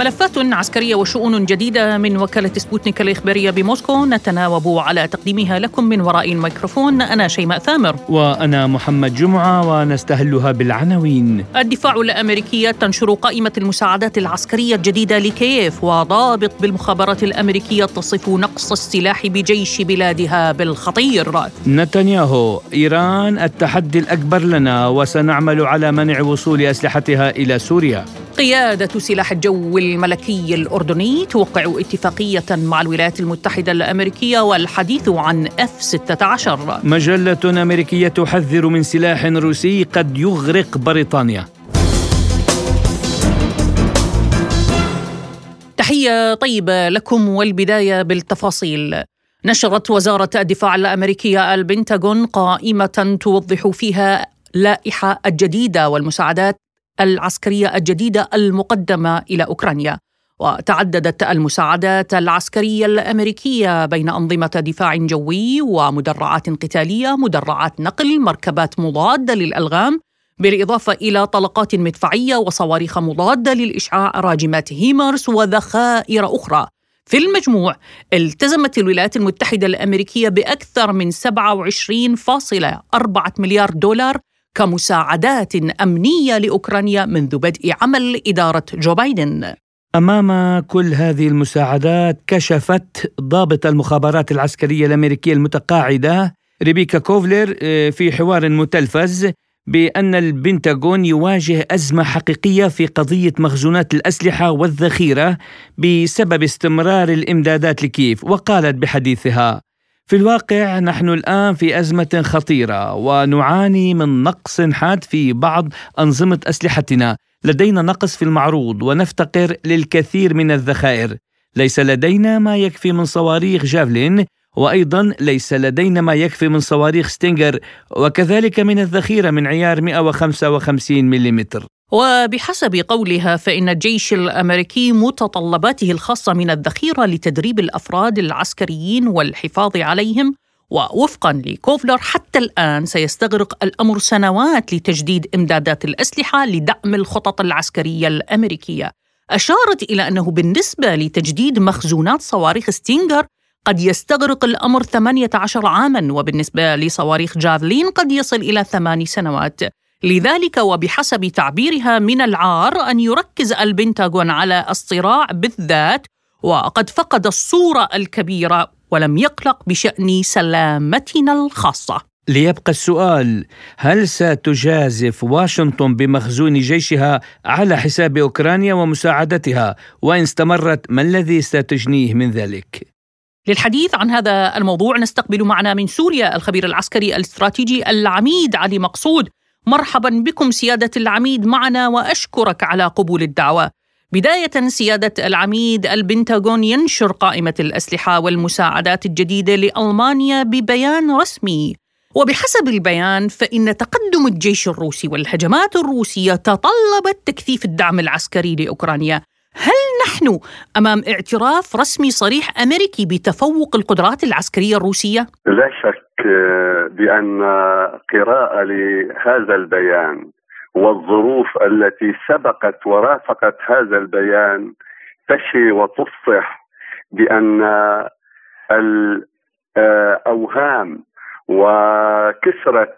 ملفات عسكرية وشؤون جديدة من وكالة سبوتنيك الإخبارية بموسكو. نتناوب على تقديمها لكم من وراء الميكروفون. أنا شيماء ثامر. وأنا محمد جمعة ونستهلها بالعناوين. الدفاع الأمريكية تنشر قائمة المساعدات العسكرية الجديدة لكييف وضابط بالمخابرات الأمريكية تصف نقص السلاح بجيش بلادها بالخطير. نتنياهو إيران التحدي الأكبر لنا وسنعمل على منع وصول أسلحتها إلى سوريا. قيادة سلاح الجو الملكي الأردني توقع اتفاقية مع الولايات المتحدة الأمريكية والحديث عن F-16. مجلة أمريكية تحذر من سلاح روسي قد يغرق بريطانيا. تحية طيبة لكم والبداية بالتفاصيل. نشرت وزارة الدفاع الأمريكية البنتاغون قائمة توضح فيها لائحة الجديدة والمساعدات العسكرية الجديدة المقدمة إلى أوكرانيا. وتعددت المساعدات العسكرية الأمريكية بين أنظمة دفاع جوي ومدرعات قتالية مدرعات نقل مركبات مضاده للألغام بالإضافة إلى طلقات مدفعية وصواريخ مضاده للإشعاع راجمات هيمرس وذخائر أخرى. في المجموع التزمت الولايات المتحدة الأمريكية بأكثر من 27.4 مليار دولار كمساعدات أمنية لأوكرانيا منذ بدء عمل إدارة جو بايدن. أمام كل هذه المساعدات كشفت ضابط المخابرات العسكرية الأمريكية المتقاعدة ريبيكا كوفلر آه، في حوار متلفز بأن البنتاغون يواجه أزمة حقيقية في قضية مخزونات الأسلحة والذخيرة بسبب استمرار الإمدادات لكييف وقالت بحديثها في الواقع نحن الآن في أزمة خطيرة ونعاني من نقص حاد في بعض أنظمة أسلحتنا. لدينا نقص في المعروض ونفتقر للكثير من الذخائر. ليس لدينا ما يكفي من صواريخ جافلين وأيضا ليس لدينا ما يكفي من صواريخ ستينجر وكذلك من الذخيرة من عيار 155 ملم وبحسب قولها فإن الجيش الأمريكي متطلباته الخاصة من الذخيرة لتدريب الأفراد العسكريين والحفاظ عليهم. ووفقا لكوفلر حتى الآن سيستغرق الأمر سنوات لتجديد إمدادات الأسلحة لدعم الخطط العسكرية الأمريكية. أشارت إلى أنه بالنسبة لتجديد مخزونات صواريخ ستينجر قد يستغرق الأمر 18 عاما وبالنسبة لصواريخ جافلين قد يصل إلى ثمان سنوات. لذلك وبحسب تعبيرها من العار أن يركز البنتاغون على الصراع بالذات وقد فقد الصورة الكبيرة ولم يقلق بشأن سلامتنا الخاصة. ليبقى السؤال هل ستجازف واشنطن بمخزون جيشها على حساب أوكرانيا ومساعدتها؟ وإن استمرت ما الذي ستجنيه من ذلك؟ للحديث عن هذا الموضوع نستقبل معنا من سوريا الخبير العسكري الاستراتيجي العميد علي مقصود. مرحبا بكم سيادة العميد معنا وأشكرك على قبول الدعوة. بداية سيادة العميد البنتاغون ينشر قائمة الأسلحة والمساعدات الجديدة لألمانيا ببيان رسمي. وبحسب البيان فإن تقدم الجيش الروسي والهجمات الروسية تطلبت تكثيف الدعم العسكري لأوكرانيا. هل نحن أمام اعتراف رسمي صريح أمريكي بتفوق القدرات العسكرية الروسية؟ لا شك. بأن قراءة لهذا البيان والظروف التي سبقت ورافقت هذا البيان تشي وتفصح بأن الأوهام وكثرة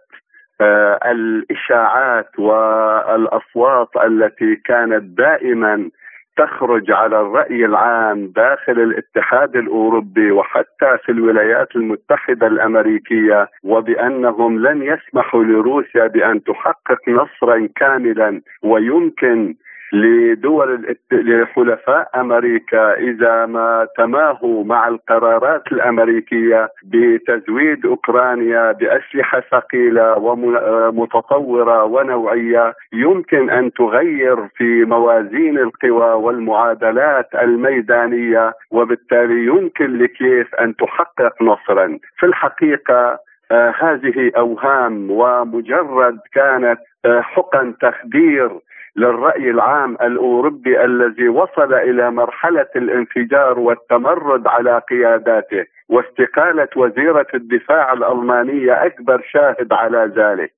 الإشاعات والأصوات التي كانت دائما تخرج على الرأي العام داخل الاتحاد الأوروبي وحتى في الولايات المتحدة الأمريكية وبأنهم لن يسمحوا لروسيا بأن تحقق نصرا كاملا ويمكن لدول لحلفاء أمريكا. إذا ما تماهوا مع القرارات الأمريكية بتزويد أوكرانيا بأسلحة ثقيلة ومتطورة ونوعية يمكن أن تغير في موازين القوى والمعادلات الميدانية وبالتالي يمكن لكييف أن تحقق نصرا. في الحقيقة آه هذه أوهام ومجرد كانت آه حقن تخدير للرأي العام الأوروبي الذي وصل إلى مرحلة الانفجار والتمرد على قياداته واستقالة وزيرة الدفاع الألمانية أكبر شاهد على ذلك.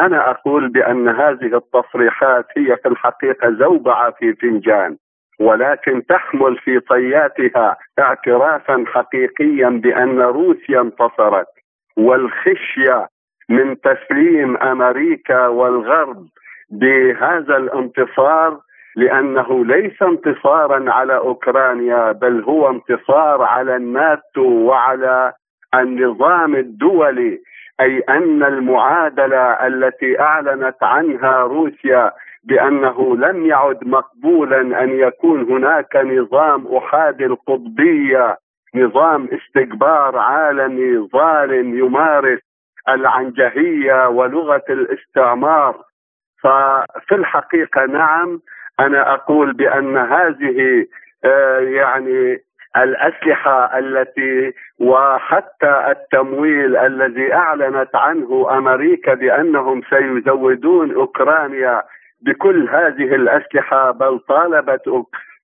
أنا أقول بأن هذه التصريحات هي في الحقيقة زوبعة في فنجان ولكن تحمل في طياتها اعترافا حقيقيا بأن روسيا انتصرت والخشية من تسليم أمريكا والغرب بهذا الانتصار لأنه ليس انتصارا على أوكرانيا بل هو انتصار على الناتو وعلى النظام الدولي. أي أن المعادلة التي أعلنت عنها روسيا بأنه لم يعد مقبولا أن يكون هناك نظام أحادي القطبية نظام استكبار عالمي ظالم يمارس العنجهية ولغة الاستعمار. ففي الحقيقة نعم أنا أقول بأن هذه آه، يعني الأسلحة التي وحتى التمويل الذي أعلنت عنه أمريكا بأنهم سيزودون أوكرانيا بكل هذه الأسلحة بل طالبت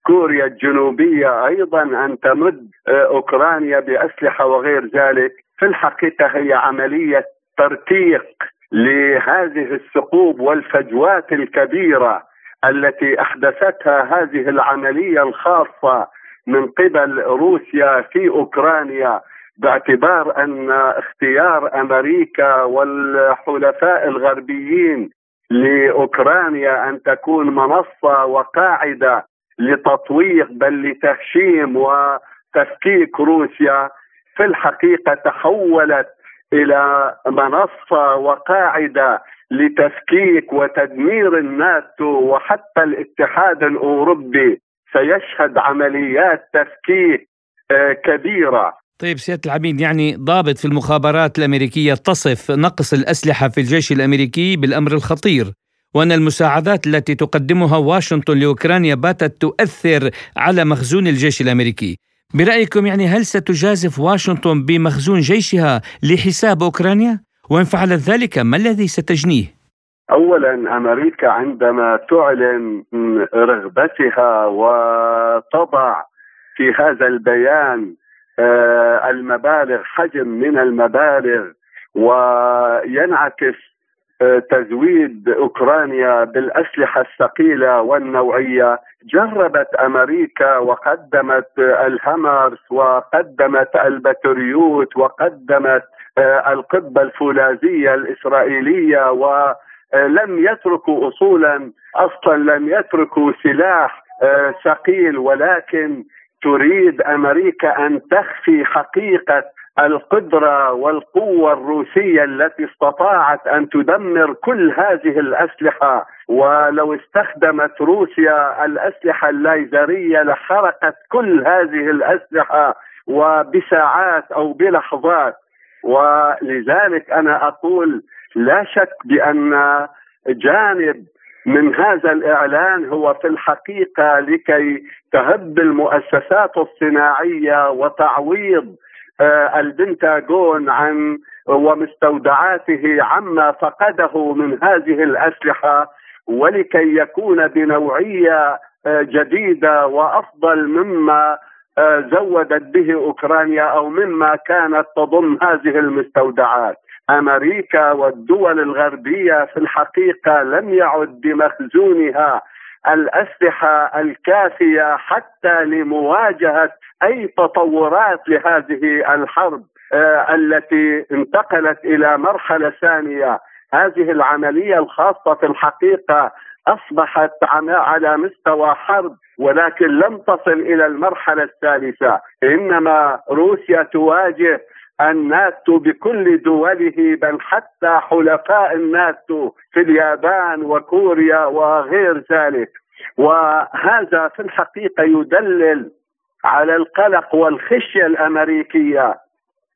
كوريا الجنوبية أيضا أن تمد آه، أوكرانيا بأسلحة وغير ذلك. في الحقيقة هي عملية ترتيق. لهذه الثقوب والفجوات الكبيرة التي أحدثتها هذه العملية الخاصة من قبل روسيا في أوكرانيا باعتبار أن اختيار أمريكا والحلفاء الغربيين لأوكرانيا أن تكون منصة وقاعدة لتطويق بل لتهشيم وتفكيك روسيا في الحقيقة تحولت إلى منصة وقاعدة لتفكيك وتدمير الناتو وحتى الاتحاد الأوروبي سيشهد عمليات تفكيك آه، كبيرة. طيب سيادة العميد يعني ضابط في المخابرات الأمريكية تصف نقص الأسلحة في الجيش الأمريكي بالأمر الخطير وأن المساعدات التي تقدمها واشنطن لأوكرانيا باتت تؤثر على مخزون الجيش الأمريكي. برأيكم يعني هل ستجازف واشنطن بمخزون جيشها لحساب أوكرانيا؟ وإن فعلت ذلك ما الذي ستجنيه؟ اولا أمريكا عندما تعلن رغبتها وتضع في هذا البيان آه، المبالغ حجم من المبالغ وينعكس تزويد أوكرانيا بالأسلحة الثقيلة والنوعية. جربت أمريكا وقدمت الهامرز وقدمت البتريوت وقدمت آه، القبة الفولاذية الإسرائيلية ولم يتركوا اصولا أصلا لم يتركوا سلاح ثقيل. ولكن تريد أمريكا أن تخفي حقيقة القدرة والقوة الروسية التي استطاعت أن تدمر كل هذه الأسلحة. ولو استخدمت روسيا الأسلحة الليزرية لحرقت كل هذه الأسلحة وبساعات أو بلحظات. ولذلك أنا أقول لا شك بأن جانب من هذا الإعلان هو في الحقيقة لكي تهب المؤسسات الصناعية وتعويض البنتاغون عن ومستودعاته عما فقده من هذه الأسلحة ولكي يكون بنوعية آه، جديدة وأفضل مما آه، زودت به أوكرانيا أو مما كانت تضم هذه المستودعات. أمريكا والدول الغربية في الحقيقة لم يعد بمخزونها الأسلحة الكافية حتى لمواجهة أي تطورات لهذه الحرب آه التي انتقلت إلى مرحلة ثانية. هذه العملية الخاصة في الحقيقة أصبحت على مستوى حرب ولكن لم تصل إلى المرحلة الثالثة. إنما روسيا تواجه الناتو بكل دوله بل حتى حلفاء الناتو في اليابان وكوريا وغير ذلك. وهذا في الحقيقة يدلل على القلق والخشية الأمريكية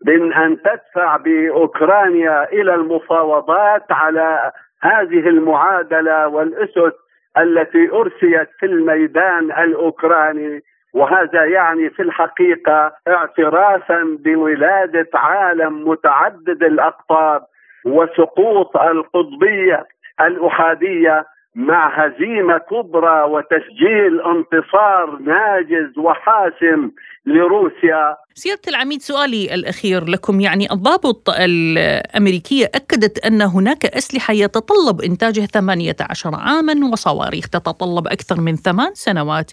من أن تدفع بأوكرانيا إلى المفاوضات على هذه المعادلة والأسس التي ارسيت في الميدان الأوكراني. وهذا يعني في الحقيقة اعترافا بولادة عالم متعدد الأقطاب وسقوط القطبية الأحادية مع هزيمة كبرى وتسجيل انتصار ناجز وحاسم لروسيا. سيادة العميد سؤالي الأخير لكم. يعني الضابط الأمريكية أكدت أن هناك أسلحة يتطلب إنتاجها 18 عاما وصواريخ تتطلب أكثر من ثمان سنوات.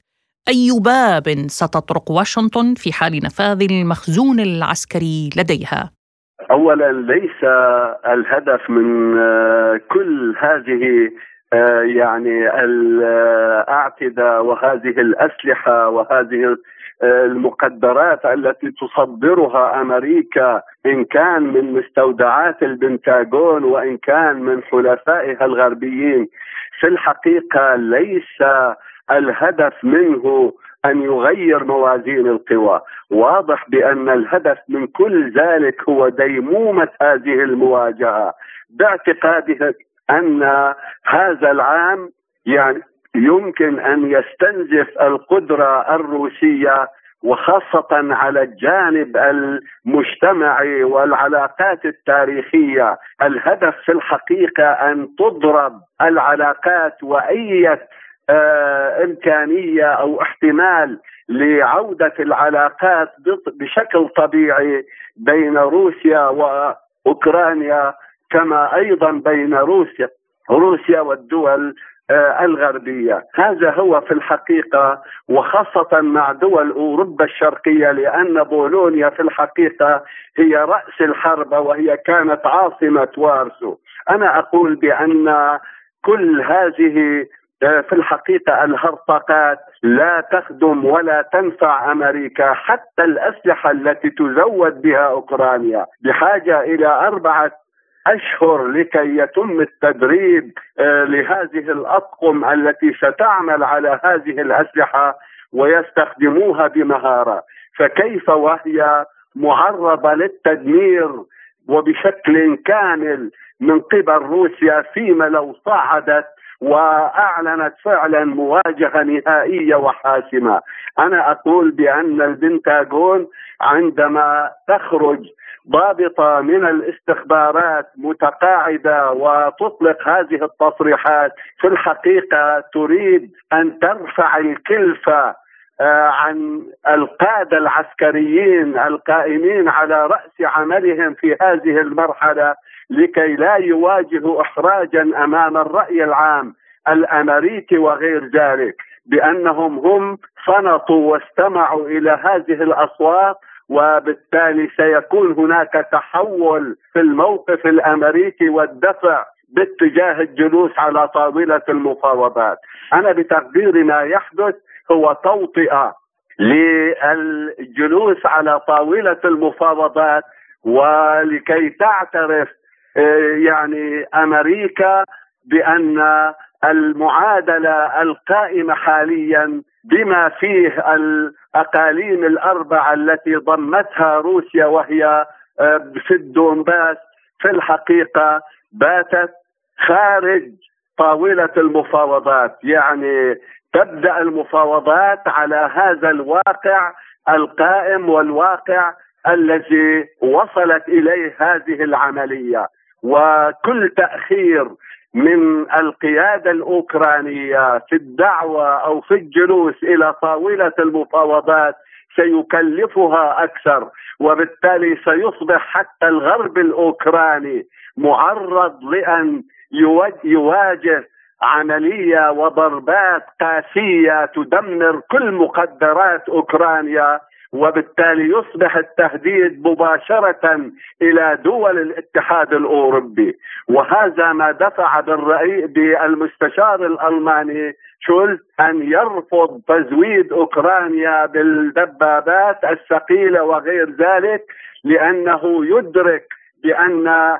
أي باب ستطرق واشنطن في حال نفاذ المخزون العسكري لديها؟ اولا ليس الهدف من آه، كل هذه آه، يعني الأعتدة وهذه الأسلحة وهذه آه، المقدرات التي تصدرها أمريكا إن كان من مستودعات البنتاغون وإن كان من حلفائها الغربيين في الحقيقة ليس الهدف منه أن يغير موازين القوى، واضح بأن الهدف من كل ذلك هو ديمومة هذه المواجهة باعتقاده أن هذا العام يعني يمكن أن يستنزف القدرة الروسية وخاصة على الجانب المجتمعي والعلاقات التاريخية. الهدف في الحقيقة أن تضرب العلاقات وأي آه إمكانية أو احتمال لعودة العلاقات بشكل طبيعي بين روسيا وأوكرانيا كما أيضا بين روسيا روسيا والدول آه، الغربية. هذا هو في الحقيقة وخاصة مع دول أوروبا الشرقية لأن بولونيا في الحقيقة هي رأس الحرب وهي كانت عاصمة وارسو. أنا أقول بأن كل هذه في الحقيقة الهرطقات لا تخدم ولا تنفع أمريكا حتى الأسلحة التي تزود بها أوكرانيا. بحاجة إلى أربعة أشهر لكي يتم التدريب آه، لهذه الأطقم التي ستعمل على هذه الأسلحة ويستخدموها بمهارة. فكيف وهي معرضه للتدمير وبشكل كامل من قبل روسيا فيما لو صعدت وأعلنت فعلا مواجهة نهائية وحاسمة. أنا أقول بأن البنتاغون عندما تخرج ضابطة من الاستخبارات متقاعدة وتطلق هذه التصريحات في الحقيقة تريد أن ترفع الكلفة آه، عن القادة العسكريين القائمين على رأس عملهم في هذه المرحلة. لكي لا يواجهوا احراجا أمام الرأي العام الأمريكي وغير ذلك بأنهم هم صنطوا واستمعوا إلى هذه الأصوات وبالتالي سيكون هناك تحول في الموقف الأمريكي والدفع باتجاه الجلوس على طاولة المفاوضات. أنا بتقديري ما يحدث هو توطئة للجلوس على طاولة المفاوضات ولكي تعترف يعني أمريكا بأن المعادلة القائمة حاليا بما فيه الأقاليم الأربعة التي ضمتها روسيا وهي آه، في الدونباس في الحقيقة باتت خارج طاولة المفاوضات. يعني تبدأ المفاوضات على هذا الواقع القائم والواقع الذي وصلت إليه هذه العملية. وكل تأخير من القيادة الأوكرانية في الدعوة أو في الجلوس إلى طاولة المفاوضات سيكلفها أكثر وبالتالي سيصبح حتى الغرب الأوكراني معرض لأن يواجه عملية وضربات قاسية تدمر كل مقدرات أوكرانيا. وبالتالي يصبح التهديد مباشرة إلى دول الاتحاد الأوروبي. وهذا ما دفع بالرأي بالمستشار الألماني شولز أن يرفض تزويد أوكرانيا بالدبابات الثقيلة وغير ذلك لأنه يدرك بأن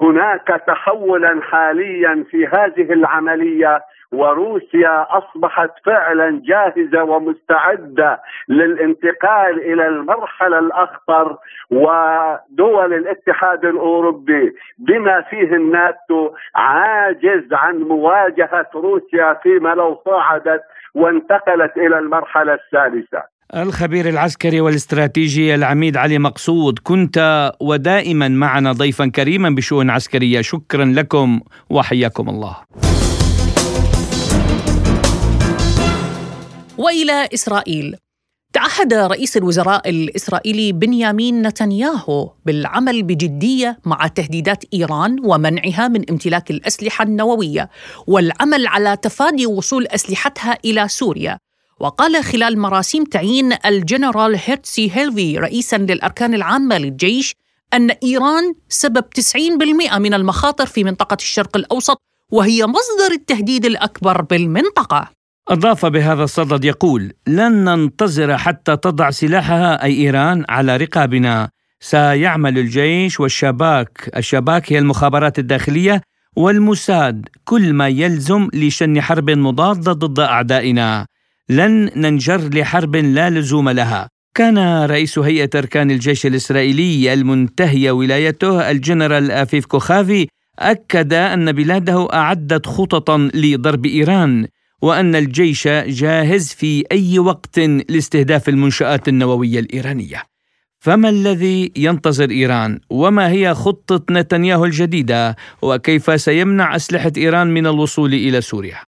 هناك تحولا حاليا في هذه العملية وروسيا أصبحت فعلا جاهزة ومستعدة للانتقال إلى المرحلة الأخطر ودول الاتحاد الأوروبي بما فيه الناتو عاجز عن مواجهة روسيا فيما لو صعدت وانتقلت إلى المرحلة الثالثة. الخبير العسكري والاستراتيجي العميد علي مقصود كنت ودائما معنا ضيفا كريما بشؤون عسكرية. شكرا لكم وحياكم الله. وإلى إسرائيل. تعهد رئيس الوزراء الإسرائيلي بنيامين نتنياهو بالعمل بجدية مع تهديدات إيران ومنعها من امتلاك الأسلحة النووية والعمل على تفادي وصول أسلحتها إلى سوريا. وقال خلال مراسيم تعيين الجنرال هيرتسي هاليفي رئيسا للأركان العامة للجيش أن إيران سبب 90% من المخاطر في منطقة الشرق الأوسط وهي مصدر التهديد الأكبر بالمنطقة. أضاف بهذا الصدد يقول لن ننتظر حتى تضع سلاحها أي إيران على رقابنا. سيعمل الجيش والشباك الشباك هي المخابرات الداخلية والموساد كل ما يلزم لشن حرب مضادة ضد أعدائنا. لن ننجر لحرب لا لزوم لها. كان رئيس هيئة أركان الجيش الإسرائيلي المنتهية ولايته الجنرال أفيف كوخافي أكد أن بلاده أعدت خططا لضرب إيران. وأن الجيش جاهز في أي وقت لاستهداف المنشآت النووية الإيرانية. فما الذي ينتظر إيران؟ وما هي خطة نتنياهو الجديدة؟ وكيف سيمنع أسلحة إيران من الوصول إلى سوريا؟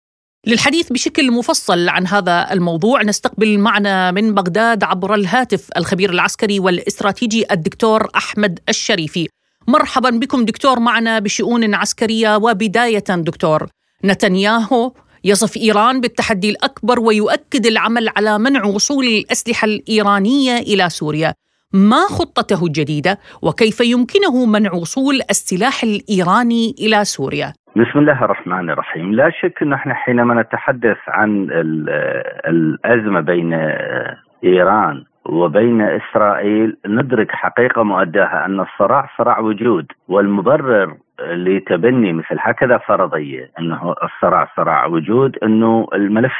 للحديث بشكل مفصل عن هذا الموضوع نستقبل معنا من بغداد عبر الهاتف الخبير العسكري والإستراتيجي الدكتور أحمد الشريفي. مرحبا بكم دكتور معنا بشؤون عسكرية وبداية دكتور نتنياهو يصف إيران بالتحدي الأكبر ويؤكد العمل على منع وصول الأسلحة الإيرانية إلى سوريا. ما خطته الجديدة وكيف يمكنه منع وصول السلاح الإيراني إلى سوريا؟ بسم الله الرحمن الرحيم لا شك أن إحنا حينما نتحدث عن الأزمة بين إيران وبين إسرائيل ندرك حقيقة مؤداها أن الصراع صراع وجود والمبرر لتبني مثل هكذا فرضية أنه الصراع صراع وجود أنه الملف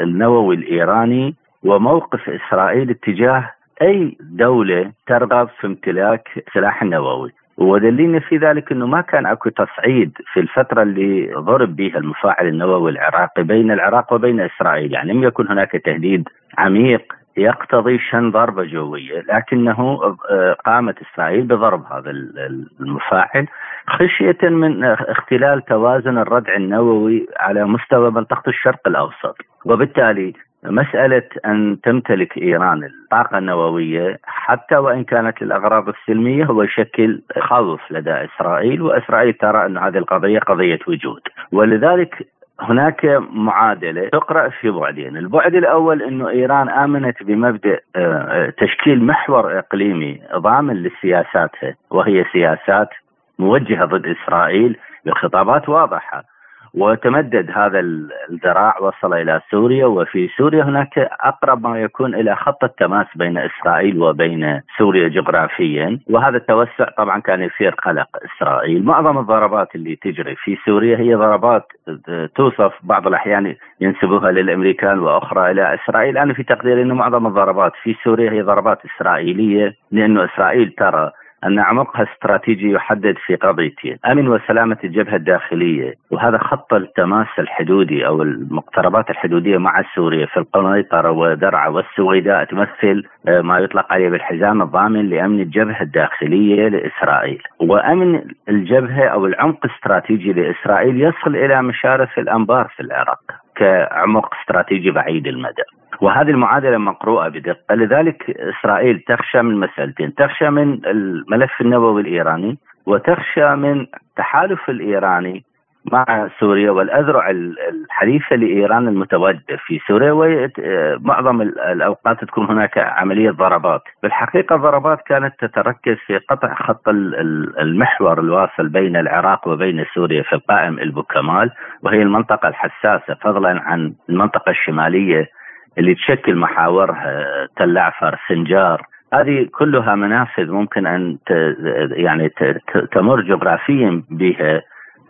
النووي الإيراني وموقف إسرائيل اتجاه أي دولة ترغب في امتلاك سلاح نووي. ودليلنا في ذلك أنه ما كان أكو تصعيد في الفترة اللي ضرب بها المفاعل النووي العراقي بين العراق وبين إسرائيل، يعني لم يكن هناك تهديد عميق يقتضي شن ضربة جوية، لكنه آه، قامت إسرائيل بضرب هذا المفاعل. خشية من اختلال توازن الردع النووي على مستوى منطقة الشرق الأوسط، وبالتالي مسألة أن تمتلك إيران الطاقة النووية حتى وإن كانت للأغراض السلمية هو يشكل خوف لدى إسرائيل وإسرائيل ترى أن هذه القضية قضية وجود. ولذلك هناك معادلة تقرأ في بعدين، البعد الأول أنه إيران آمنت بمبدأ آه، تشكيل محور إقليمي ضامن لسياساتها وهي سياسات موجهة ضد إسرائيل بخطابات واضحة. وتمدد هذا الذراع وصل إلى سوريا وفي سوريا هناك أقرب ما يكون إلى خط التماس بين إسرائيل وبين سوريا جغرافيا. وهذا التوسع طبعا كان يثير قلق إسرائيل. معظم الضربات اللي تجري في سوريا هي ضربات توصف بعض الأحيان ينسبوها للأمريكان وأخرى إلى إسرائيل. أنا في تقديري انه معظم الضربات في سوريا هي ضربات إسرائيلية لأنه إسرائيل ترى أن عمقها استراتيجي يحدد في قضيتين أمن وسلامة الجبهة الداخلية. وهذا خط التماس الحدودي أو المقتربات الحدودية مع سوريا في القنيطرة ودرعا والسويداء تمثل آه، ما يطلق عليه بالحزام الضامن لأمن الجبهة الداخلية لإسرائيل. وأمن الجبهة أو العمق الاستراتيجي لإسرائيل يصل إلى مشارف الأنبار في العراق كعمق استراتيجي بعيد المدى. وهذه المعادلة مقروءة بدقة. لذلك إسرائيل تخشى من مسألتين. تخشى من الملف النووي الإيراني وتخشى من التحالف الإيراني مع سوريا والأذرع الحليفة لإيران المتواجدة في سوريا. ومعظم الأوقات تكون هناك عملية ضربات. بالحقيقة الضربات كانت تتركز في قطع خط المحور الواصل بين العراق وبين سوريا في القائم البوكمال وهي المنطقة الحساسة فضلا عن المنطقة الشمالية اللي تشكل محاورها تل عفر سنجار هذه كلها منافذ ممكن أن يعني تمر جغرافيا بها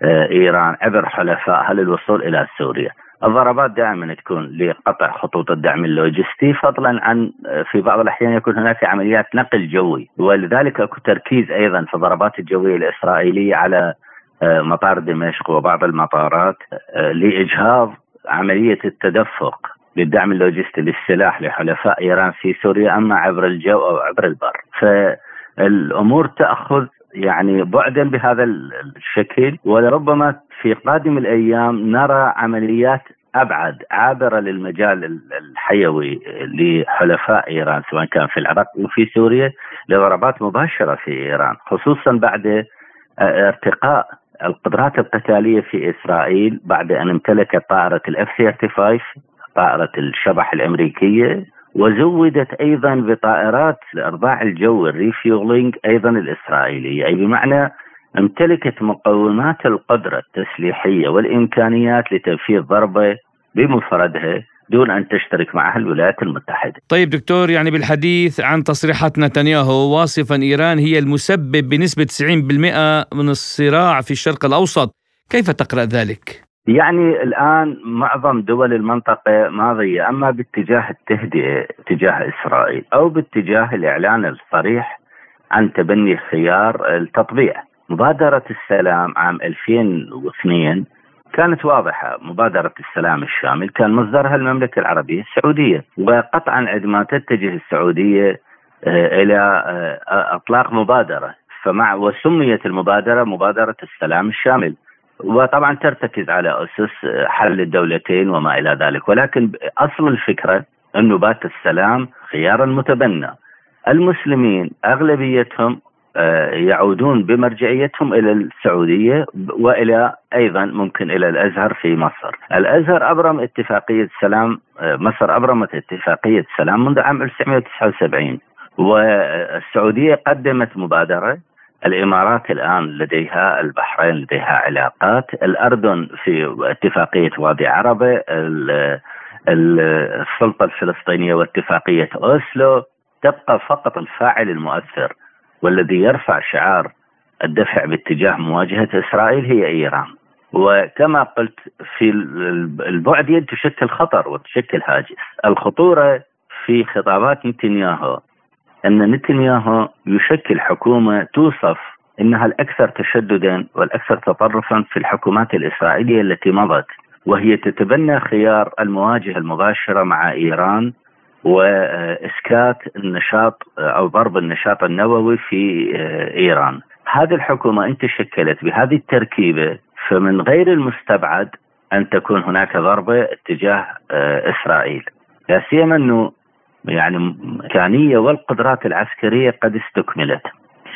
آه، إيران عبر حلفائها للوصول إلى سوريا. الضربات دائما تكون لقطع خطوط الدعم اللوجستي فضلا عن آه، في بعض الأحيان يكون هناك عمليات نقل جوي ولذلك أكو تركيز أيضا في الضربات الجوية الإسرائيلية على آه، مطار دمشق وبعض المطارات لإجهاض عملية التدفق للدعم اللوجستي للسلاح لحلفاء إيران في سوريا أما عبر الجو أو عبر البر. فالأمور تأخذ يعني بعدا بهذا الشكل ولربما في قادم الأيام نرى عمليات أبعد عابرة للمجال الحيوي لحلفاء إيران سواء كان في العراق وفي سوريا لضربات مباشرة في إيران خصوصا بعد آه، ارتقاء القدرات القتالية في إسرائيل بعد أن امتلكت طائرة الاف 35 طائرة الشبح الأمريكية وزودت أيضا بطائرات ارضاع الجو ال refueling أيضا الإسرائيلية أي بمعنى امتلكت مقومات القدرة التسليحية والإمكانيات لتنفيذ ضربة بمفردها دون أن تشترك معها الولايات المتحدة. طيب دكتور يعني بالحديث عن تصريحات نتنياهو واصفا إيران هي المسبب بنسبة 90% من الصراع في الشرق الأوسط، كيف تقرأ ذلك؟ يعني الآن معظم دول المنطقة ماضية أما باتجاه التهدئة تجاه إسرائيل أو باتجاه الإعلان الصريح عن تبني خيار التطبيع. مبادرة السلام عام 2002 كانت واضحة. مبادرة السلام الشامل كان مصدرها المملكة العربية السعودية وقطعا عندما تتجه السعودية آه، إلى آه، أطلاق مبادرة. فمع وسميت المبادرة مبادرة السلام الشامل. وطبعا ترتكز على آه، حل الدولتين وما إلى ذلك. ولكن أصل الفكرة أن نبات السلام خيارا متبنى. المسلمين أغلبيتهم آه، يعودون بمرجعيتهم إلى السعودية وإلى أيضا ممكن إلى الأزهر في مصر. الأزهر أبرم اتفاقية سلام آه، مصر أبرمت اتفاقية سلام منذ عام 1979 والسعودية قدمت مبادرة الإمارات الآن لديها البحرين لديها علاقات، الأردن في اتفاقية وادي عربة، السلطة الفلسطينية واتفاقية أوسلو تبقى فقط الفاعل المؤثر والذي يرفع شعار الدفع باتجاه مواجهة إسرائيل هي إيران. وكما قلت في البعد تشكل خطر وتشكل هاجس. الخطورة في خطابات نتنياهو أن نتنياهو يشكل حكومة توصف إنها الأكثر تشددا والأكثر تطرفا في الحكومات الإسرائيلية التي مضت وهي تتبنى خيار المواجهة المباشرة مع إيران وإسكات النشاط أو ضرب النشاط النووي في إيران. هذه الحكومة إن تشكلت بهذه التركيبة فمن غير المستبعد أن تكون هناك ضربة اتجاه إسرائيل. لا سيما أنه يعني الامكانيه والقدرات العسكرية قد استكملت.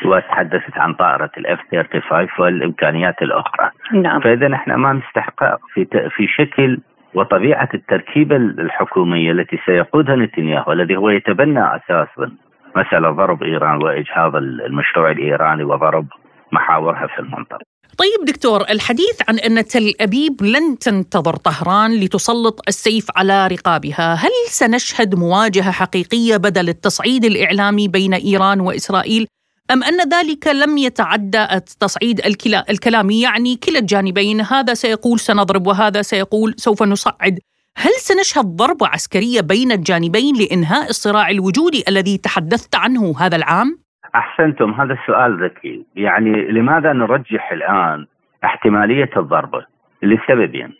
وتحدثت عن طائرة الاف 35 والإمكانيات الأخرى. نعم. فإذا نحن امام استحقاق في في شكل وطبيعة التركيبة الحكومية التي سيقودها نتنياهو الذي هو يتبنى أساسا مسألة ضرب إيران وإجهاض المشروع الإيراني وضرب محاورها في المنطقة. طيب دكتور الحديث عن أن تل أبيب لن تنتظر طهران لتسلط السيف على رقابها، هل سنشهد مواجهة حقيقية بدل التصعيد الإعلامي بين إيران وإسرائيل؟ أم أن ذلك لم يتعدى التصعيد الكلامي؟ يعني كلا الجانبين هذا سيقول سنضرب وهذا سيقول سوف نصعد. هل سنشهد ضربة عسكرية بين الجانبين لإنهاء الصراع الوجودي الذي تحدثت عنه هذا العام؟ أحسنتم هذا السؤال ذكي. يعني لماذا نرجح الآن احتمالية الضربة لسببين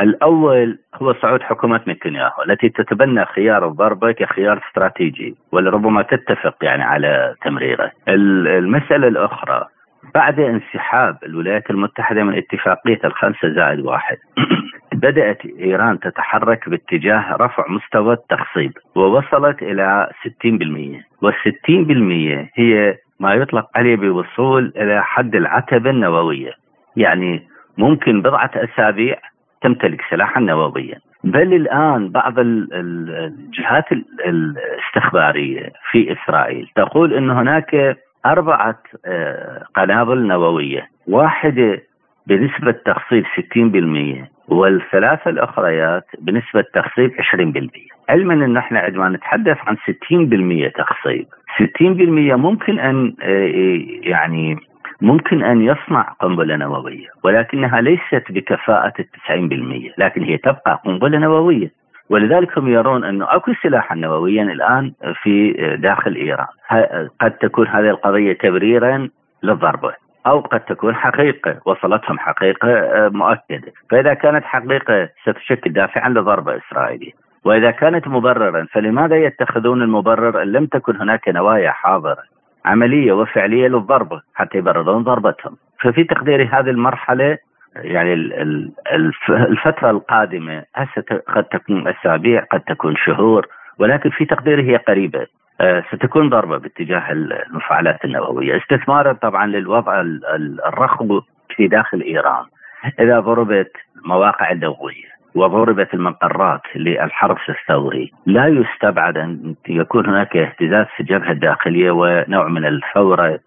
الأول هو صعود حكومة نتنياهو التي تتبنى خيار الضربة كخيار استراتيجي ولربما تتفق يعني على تمريره. المسألة الأخرى بعد انسحاب الولايات المتحدة من اتفاقية الخمسة زائد واحد بدأت إيران تتحرك باتجاه رفع مستوى التخصيب ووصلت إلى 60% والستين بالمية هي ما يطلق عليه بوصول إلى حد العتبة النووية. يعني ممكن بضعة أسابيع تمتلك سلاحا نوويا. بل الآن بعض الجهات الاستخبارية في إسرائيل تقول إن هناك أربعة آه، قنابل نووية. واحدة بنسبة تخصيب 60% والثلاثة الأخريات بنسبة تخصيب 20% علما إن إحنا عندما نتحدث عن 60% تخصيب. 60% ممكن أن آه، يعني ممكن أن يصنع قنبلة نووية ولكنها ليست بكفاءة التسعين بالمية لكن هي تبقى قنبلة نووية. ولذلك هم يرون أنه أكو سلاحا نوويا الآن في داخل إيران. قد تكون هذه القضية تبريرا للضربة أو قد تكون حقيقة وصلتهم حقيقة آه، مؤكدة. فإذا كانت حقيقة ستشكل دافعا لضربة إسرائيلية وإذا كانت مبررا فلماذا يتخذون المبرر أن لم تكن هناك نوايا حاضرة عملية وفعلية للضربه حتى يبررون ضربتهم؟ ففي تقديري هذه المرحلة يعني الفترة القادمة هسه قد تكون أسابيع قد تكون شهور ولكن في تقديري هي قريبة. آه، ستكون ضربة باتجاه المفاعلات النووية. استثمارا طبعا للوضع الرخو في داخل إيران. إذا ضربت المواقع النووية وضربت المقرات للحرس الثوري لا يستبعد أن يكون هناك اهتزاز في الجبهة الداخلية ونوع من الثوره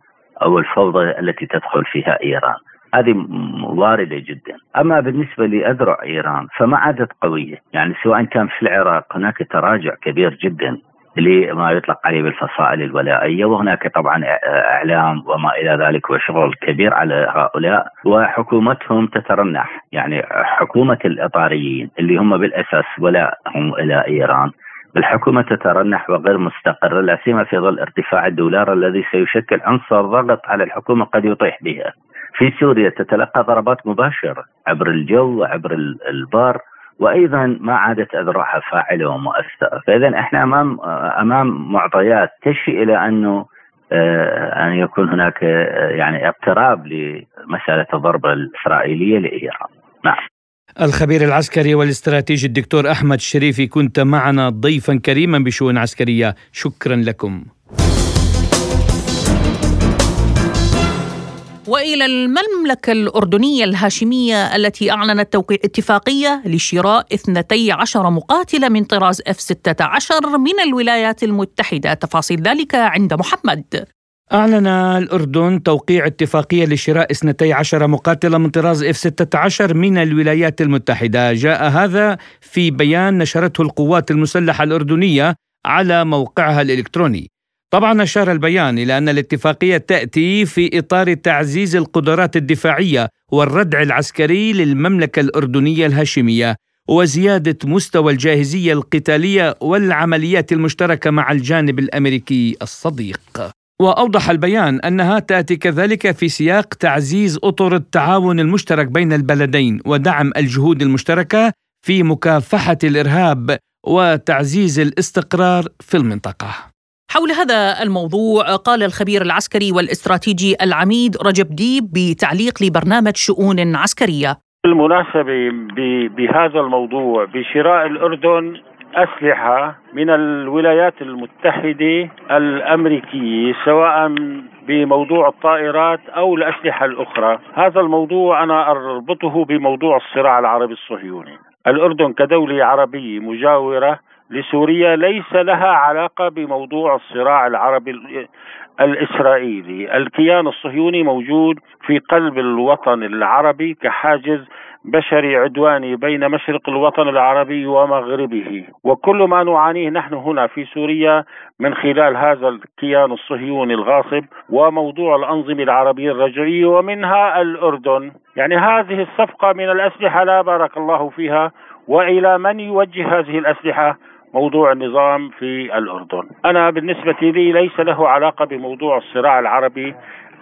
أو الفوضى التي تدخل فيها إيران. هذه واردة جدا، أما بالنسبة لأذرع إيران فما عادت قوية، يعني سواء كان في العراق هناك تراجع كبير جدا. لما يطلق عليه بالفصائل الولائيه وهناك طبعا إعلام وما إلى ذلك وشغل كبير على هؤلاء وحكومتهم تترنح يعني حكومة الإطاريين اللي هم بالأساس ولاءهم إلى إيران الحكومة تترنح وغير مستقرة لا سيما في ظل ارتفاع الدولار الذي سيشكل عنصر ضغط على الحكومة قد يطيح بها. في سوريا تتلقى ضربات مباشرة عبر الجو وعبر البار وأيضا ما عادت أذرعها فاعلة ومؤثرة، فاذا إحنا أمام أمام معطيات تشي إلى أنه آه، أن يكون هناك آه، يعني اقتراب لمسألة الضربة الإسرائيلية لإيران. نعم. الخبير العسكري والاستراتيجي الدكتور أحمد الشريفي كنت معنا ضيفا كريما بشؤون عسكرية، شكرا لكم. وإلى المملكة الأردنية الهاشمية التي أعلنت توقيع اتفاقية لشراء 12 مقاتلة من طراز اف 16 من الولايات المتحدة، تفاصيل ذلك عند محمد. أعلن الأردن توقيع اتفاقية لشراء 12 مقاتلة من طراز اف 16 من الولايات المتحدة، جاء هذا في بيان نشرته القوات المسلحة الأردنية على موقعها الإلكتروني. طبعا أشار البيان إلى أن الاتفاقية تأتي في إطار تعزيز القدرات الدفاعية والردع العسكري للمملكة الأردنية الهاشمية وزيادة مستوى الجاهزية القتالية والعمليات المشتركة مع الجانب الأمريكي الصديق. وأوضح البيان أنها تأتي كذلك في سياق تعزيز أطر التعاون المشترك بين البلدين ودعم الجهود المشتركة في مكافحة الإرهاب وتعزيز الاستقرار في المنطقة. حول هذا الموضوع قال الخبير العسكري والاستراتيجي العميد رجب ديب بتعليق لبرنامج شؤون عسكرية. بالمناسبة بهذا الموضوع بشراء الأردن أسلحة من الولايات المتحدة الأمريكية سواء بموضوع الطائرات أو الأسلحة الأخرى هذا الموضوع أنا أربطه بموضوع الصراع العربي الصهيوني الأردن كدولة عربية مجاورة لسوريا ليس لها علاقة بموضوع الصراع العربي الإسرائيلي. الكيان الصهيوني موجود في قلب الوطن العربي كحاجز بشري عدواني بين مشرق الوطن العربي ومغربه. وكل ما نعانيه نحن هنا في سوريا من خلال هذا الكيان الصهيوني الغاصب وموضوع الأنظمة العربية الرجعية ومنها الأردن. يعني هذه الصفقة من الأسلحة لا بارك الله فيها. وإلى من يوجه هذه الأسلحة؟ موضوع النظام في الأردن. أنا بالنسبة لي ليس له علاقة بموضوع الصراع العربي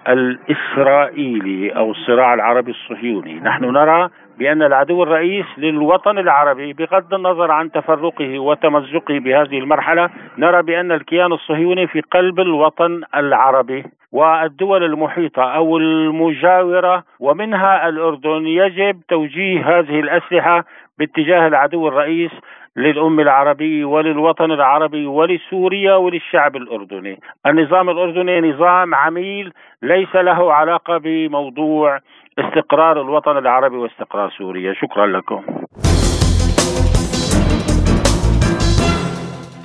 الإسرائيلي أو الصراع العربي الصهيوني. نحن نرى بأن العدو الرئيس للوطن العربي بغض النظر عن تفرقه وتمزقه بهذه المرحلة نرى بأن الكيان الصهيوني في قلب الوطن العربي والدول المحيطة أو المجاورة ومنها الأردن يجب توجيه هذه الأسلحة باتجاه العدو الرئيس للأمة العربية وللوطن العربي ولسوريا وللشعب الأردني. النظام الأردني نظام عميل ليس له علاقة بموضوع استقرار الوطن العربي واستقرار سوريا. شكرا لكم.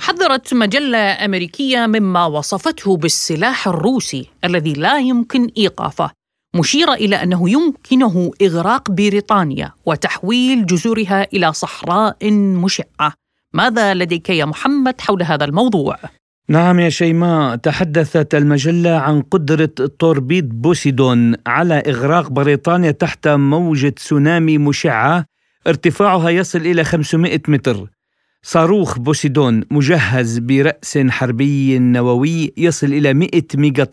حذرت مجلة أمريكية مما وصفته بالسلاح الروسي الذي لا يمكن إيقافه. مشيرة إلى أنه يمكنه إغراق بريطانيا وتحويل جزرها إلى صحراء مشعة. ماذا لديك يا محمد حول هذا الموضوع؟ نعم يا شيماء تحدثت المجلة عن قدرة توربيد بوسيدون على إغراق بريطانيا تحت موجة تسونامي مشعة. ارتفاعها يصل إلى 500 متر. صاروخ بوسيدون مجهز برأس حربي نووي يصل إلى 100 ميجا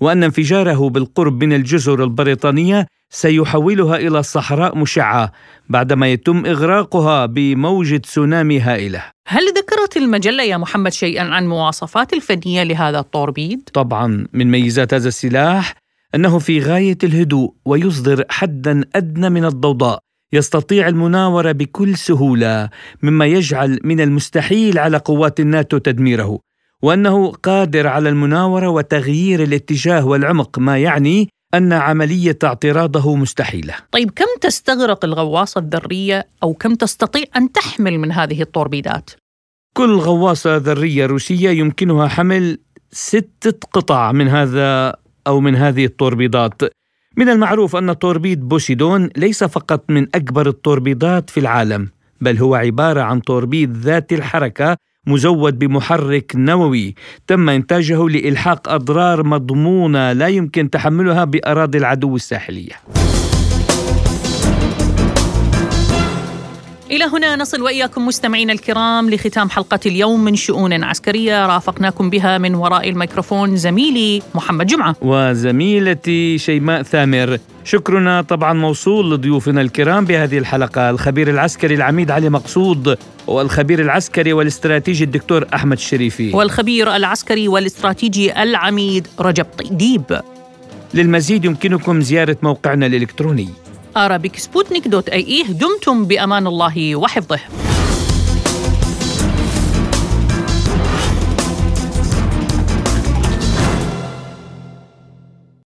وأن انفجاره بالقرب من الجزر البريطانية سيحولها إلى صحراء مشعة بعدما يتم إغراقها بموجة تسونامي هائلة هل ذكرت المجلة يا محمد شيئا عن مواصفات الفنية لهذا الطوربيد؟ طبعا من ميزات هذا السلاح أنه في غاية الهدوء ويصدر حدا أدنى من الضوضاء يستطيع المناورة بكل سهولة مما يجعل من المستحيل على قوات الناتو تدميره وأنه قادر على المناورة وتغيير الاتجاه والعمق ما يعني أن عملية اعتراضه مستحيلة طيب كم تستغرق الغواصة الذرية أو كم تستطيع أن تحمل من هذه التوربيدات؟ كل غواصة ذرية روسية يمكنها حمل ستة قطع من هذا أو من هذه التوربيدات من المعروف أن توربيد بوسيدون ليس فقط من أكبر التوربيدات في العالم بل هو عبارة عن توربيد ذات الحركة مزود بمحرك نووي. تم إنتاجه لإلحاق أضرار مضمونة لا يمكن تحملها بأراضي العدو الساحلية. إلى هنا نصل وإياكم مستمعينا الكرام لختام حلقة اليوم من شؤون عسكرية رافقناكم بها من وراء الميكروفون زميلي محمد جمعة. وزميلتي شيماء ثامر. شكرنا طبعا موصول لضيوفنا الكرام بهذه الحلقة الخبير العسكري العميد علي مقصود والخبير العسكري والاستراتيجي الدكتور أحمد الشريفي. والخبير العسكري والاستراتيجي العميد رجب طيديب. للمزيد يمكنكم زيارة موقعنا الإلكتروني. arabicsputnik.ae دمتم بأمان الله وحفظه.